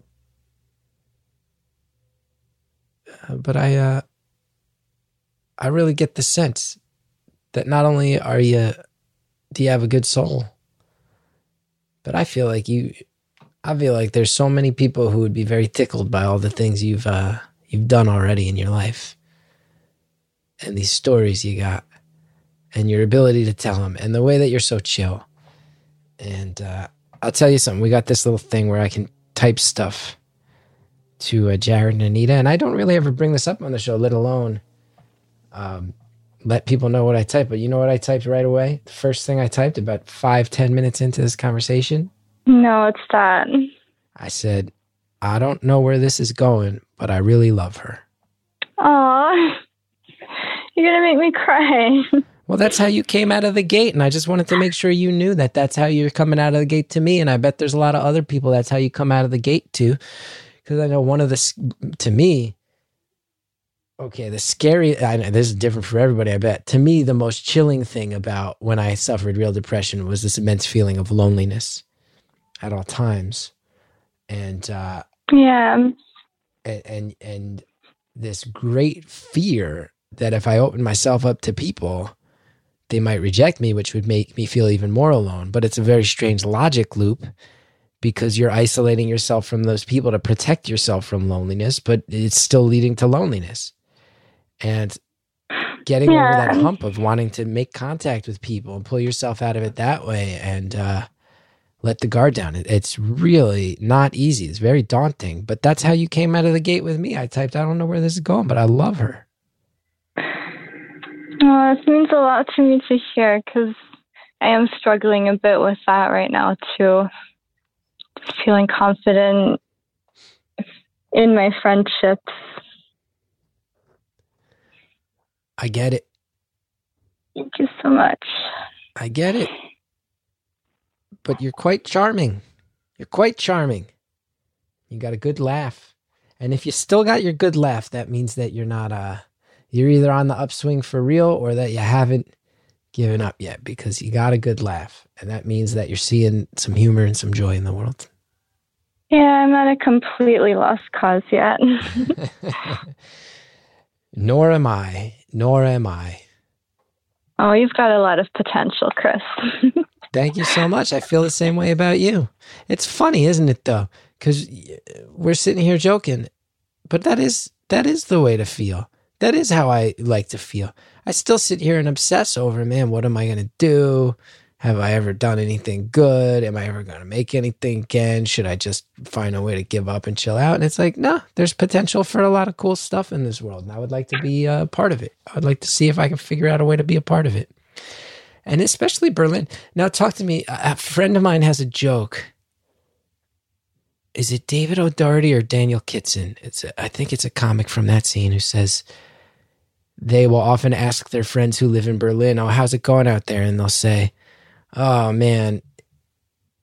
Uh, but I, uh, I really get the sense that not only are you do you have a good soul, but I feel like you I feel like there's so many people who would be very tickled by all the things you've uh, you've done already in your life, and these stories you got, and your ability to tell them, and the way that you're so chill. And uh, I'll tell you something. We got this little thing where I can type stuff to uh, Jared and Anita, and I don't really ever bring this up on the show, let alone um, let people know what I type. But you know what I typed right away? The first thing I typed about five ten minutes into this conversation No, it's that. I said, I don't know where this is going, but I really love her. Aw. You're going to make me cry. Well, that's how you came out of the gate. And I just wanted to make sure you knew that that's how you're coming out of the gate to me. And I bet there's a lot of other people that's how you come out of the gate too. Because I know one of the, to me, okay, the scary, I know this is different for everybody, I bet. To me, the most chilling thing about when I suffered real depression was this immense feeling of loneliness at all times. And, uh, yeah. and and, and this great fear that if I open myself up to people, they might reject me, which would make me feel even more alone. But it's a very strange logic loop because you're isolating yourself from those people to protect yourself from loneliness, but it's still leading to loneliness. And getting over that hump of wanting to make contact with people and pull yourself out of it that way and uh, let the guard down. It, it's really not easy. It's very daunting, but that's how you came out of the gate with me. I typed, I don't know where this is going, but I love her. Oh, this means a lot to me to hear because I am struggling a bit with that right now, too. Just feeling confident in my friendships. I get it. Thank you so much. I get it. But you're quite charming. You're quite charming. You got a good laugh. And if you still got your good laugh, that means that you're not uh you're either on the upswing for real or that you haven't given up yet because you got a good laugh. And that means that you're seeing some humor and some joy in the world. Yeah, I'm not a completely lost cause yet. (laughs) nor am I. Nor am I. oh, you've got a lot of potential, Chris. (laughs) Thank you so much. I feel the same way about you. It's funny, isn't it though? Cuz we're sitting here joking, but that is that is the way to feel. That is how I like to feel. I still sit here and obsess over, man, what am I going to do? Have I ever done anything good? Am I ever going to make anything again? Should I just find a way to give up and chill out? And it's like, no, there's potential for a lot of cool stuff in this world. And I would like to be a part of it. I would like to see if I can figure out a way to be a part of it and especially Berlin. Now, talk to me. A friend of mine has a joke. Is it David O'Doherty or Daniel Kitson? It's a, I think it's a comic from that scene who says they will often ask their friends who live in Berlin, "Oh, how's it going out there?" And they'll say, "Oh man,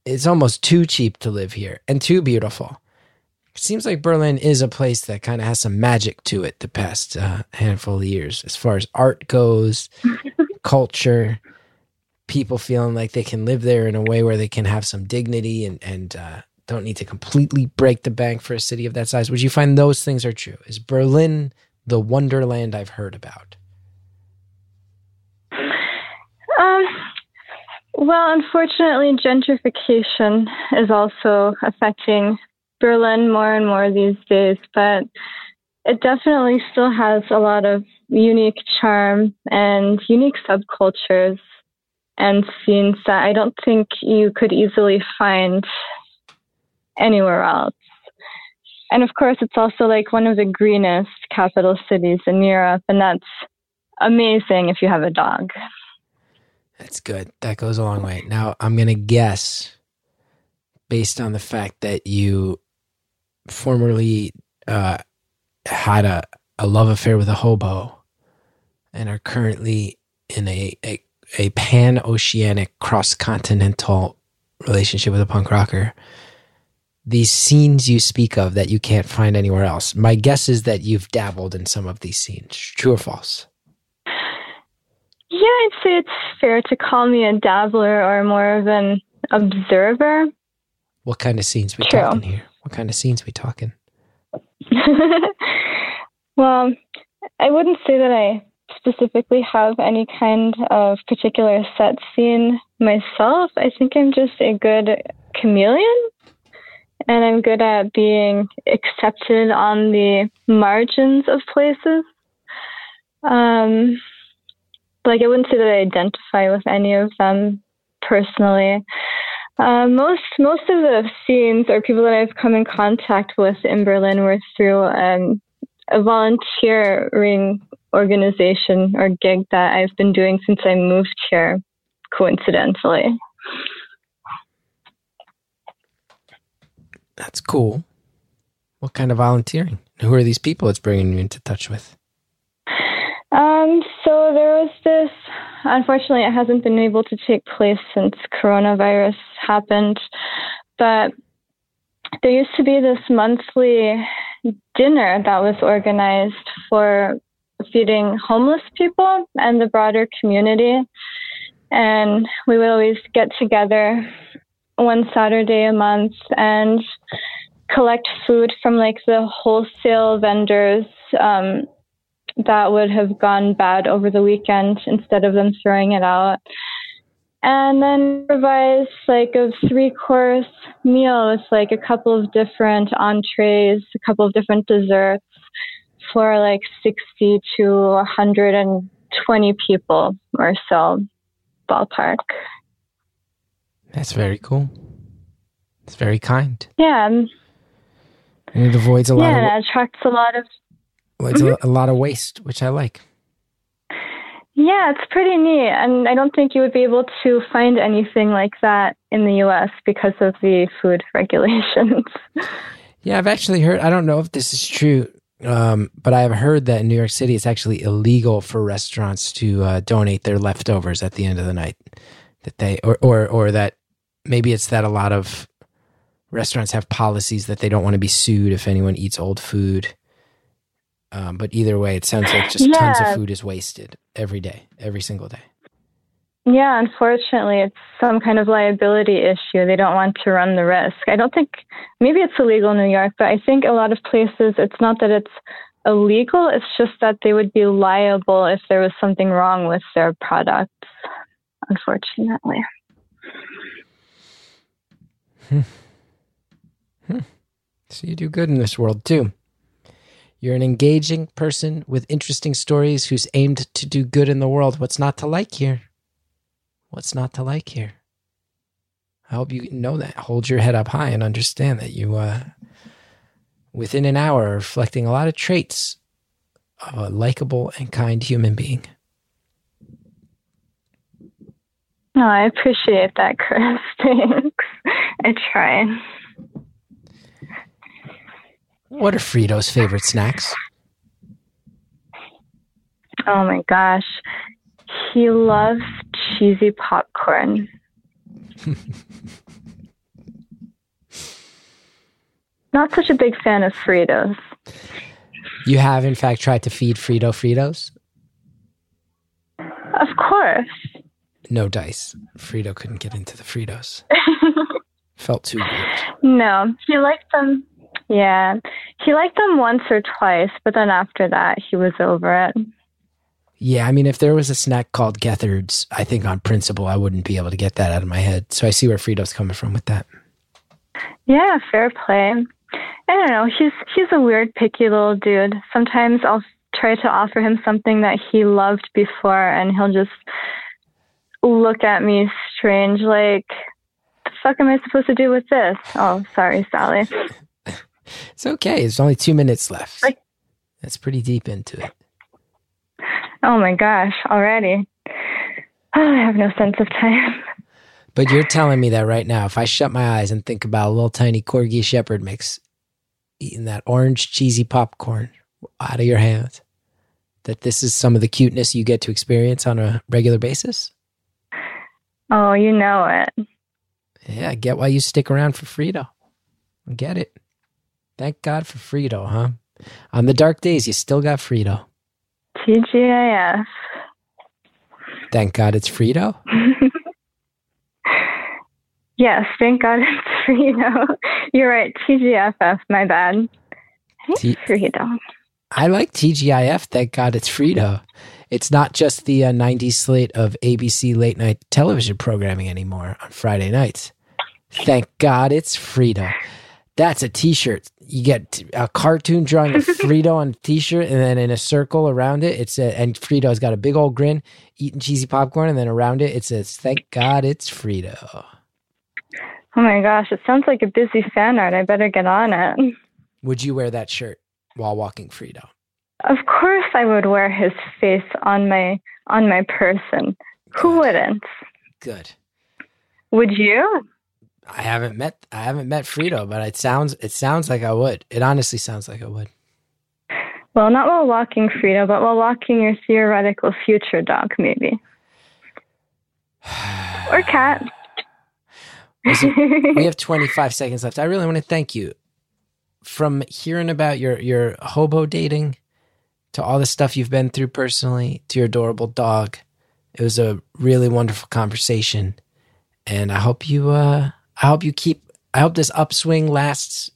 it's almost too cheap to live here and too beautiful." It seems like Berlin is a place that kind of has some magic to it the past uh, handful of years, as far as art goes, (laughs) culture, people feeling like they can live there in a way where they can have some dignity and and uh, don't need to completely break the bank for a city of that size. Would you find those things are true? Is Berlin the wonderland I've heard about? Um, well, unfortunately, gentrification is also affecting Berlin more and more these days, but it definitely still has a lot of unique charm and unique subcultures and scenes that I don't think you could easily find anywhere else. And of course, it's also like one of the greenest capital cities in Europe, and that's amazing if you have a dog. That's good. That goes a long way. Now, I'm going to guess, based on the fact that you formerly uh, had a, a love affair with a hobo and are currently in a, a, a pan oceanic cross continental relationship with a punk rocker. These scenes you speak of that you can't find anywhere else. My guess is that you've dabbled in some of these scenes. True or false? Yeah, I'd say it's fair to call me a dabbler or more of an observer. What kind of scenes we True. talking here? What kind of scenes we talking? (laughs) well, I wouldn't say that I specifically have any kind of particular set scene myself. I think I'm just a good chameleon and I'm good at being accepted on the margins of places. Um, like I wouldn't say that I identify with any of them personally. Uh, most most of the scenes or people that I've come in contact with in Berlin were through um, a volunteering organization or gig that I've been doing since I moved here, coincidentally. That's cool. What kind of volunteering? Who are these people it's bringing you into touch with? Um, so there was this, unfortunately, it hasn't been able to take place since coronavirus happened, but there used to be this monthly dinner that was organized for feeding homeless people and the broader community. And we would always get together one Saturday a month and collect food from like the wholesale vendors um, that would have gone bad over the weekend instead of them throwing it out. And then revise like a three course meal with like a couple of different entrees, a couple of different desserts for like 60 to 120 people or so, ballpark. That's very cool. It's very kind. Yeah. And it avoids a lot Yeah, of it attracts a lot of avoids a, a lot of waste, which I like. Yeah, it's pretty neat. And I don't think you would be able to find anything like that in the US because of the food (laughs) regulations. Yeah, I've actually heard. I don't know if this is true, um, but I've heard that in New York City, it's actually illegal for restaurants to uh, donate their leftovers at the end of the night. That they, or, or, or that maybe it's that a lot of restaurants have policies that they don't want to be sued if anyone eats old food. Um, but either way, it sounds like just tons of food is wasted every day, every single day. yeah, unfortunately, it's some kind of liability issue. They don't want to run the risk. I don't think, maybe it's illegal in New York, but I think a lot of places, it's not that it's illegal, it's just that they would be liable if there was something wrong with their products, unfortunately. Hmm. So you do good in this world too. You're an engaging person with interesting stories who's aimed to do good in the world. What's not to like here? What's not to like here? I hope you know that. Hold your head up high and understand that you, uh, within an hour, are reflecting a lot of traits of a likable and kind human being. No, I appreciate that, Chris. (laughs) Thanks. I try. What are Frito's favorite snacks? Oh my gosh. He loves cheesy popcorn. (laughs) Not such a big fan of Fritos. You have, in fact, tried to feed Frito Fritos? Of course. No dice. Frito couldn't get into the Fritos. (laughs) Felt too weird. No, he liked them. Yeah, he liked them once or twice, but then after that, he was over it. Yeah, I mean, if there was a snack called Gethard's, I think on principle I wouldn't be able to get that out of my head. So I see where Frito's coming from with that. Yeah, fair play. I don't know. He's he's a weird, picky little dude. Sometimes I'll try to offer him something that he loved before, and he'll just look at me strange, like, "The fuck am I supposed to do with this?" Oh, sorry, Sally. It's okay. It's only two minutes left. That's pretty deep into it. Oh my gosh, already. Oh, (sighs) I have no sense of time. But you're telling me that right now, if I shut my eyes and think about a little tiny corgi shepherd mix eating that orange cheesy popcorn out of your hand, that this is some of the cuteness you get to experience on a regular basis? Oh, you know it. Yeah, I get why you stick around for Frito. I get it. Thank God for Frito, huh? On the dark days, you still got Frito. TGIF. Thank God it's Frito. (laughs) Yes, thank God it's Frito. (laughs) You're right, TGFF, my bad. I T- Frito. I like TGIF. Thank God it's Frito. It's not just the uh, 90s slate of ABC late night television programming anymore on Friday nights. Thank God it's Frito. That's a t shirt. You get a cartoon drawing of (laughs) Frito on a t shirt, and then in a circle around it, it's a, and Frito's got a big old grin eating cheesy popcorn, and then around it, it says, Thank God it's Frito. Oh my gosh, it sounds like a busy fan art. I better get on it. Would you wear that shirt while walking Frito? Of course I would wear his face on my on my person. Who wouldn't? Good. Would you? I haven't met I haven't met Frito, but it sounds it sounds like I would. It honestly sounds like I would. Well, not while walking Frito, but while walking your theoretical future dog, maybe. (sighs) or cat. Listen, (laughs) we have 25 seconds left. I really want to thank you from hearing about your your hobo dating to all the stuff you've been through personally to your adorable dog. It was a really wonderful conversation, and I hope you uh, I hope you keep. I hope this upswing lasts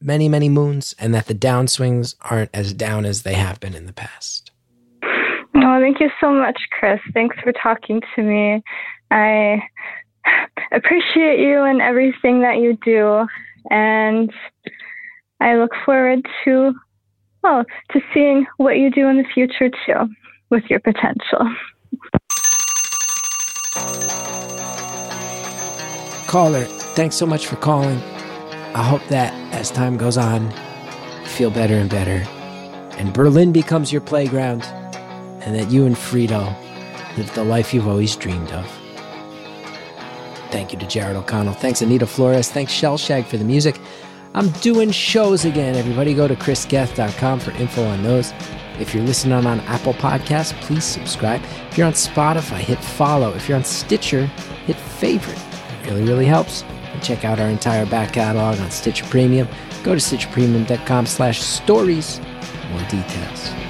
many many moons, and that the downswings aren't as down as they have been in the past. Oh, thank you so much, Chris. Thanks for talking to me. I (laughs) appreciate you and everything that you do, and I look forward to well to seeing what you do in the future too with your potential. Caller, thanks so much for calling. I hope that as time goes on, you feel better and better, and Berlin becomes your playground, and that you and Frito live the life you've always dreamed of. Thank you to Jared O'Connell. Thanks, Anita Flores. Thanks, Shellshag, for the music. I'm doing shows again. Everybody go to chrisgeth.com for info on those. If you're listening on Apple Podcasts, please subscribe. If you're on Spotify, hit follow. If you're on Stitcher, hit favorite. Really, really helps. And check out our entire back catalog on Stitcher Premium. Go to stitcherpremium.com slash stories for more details.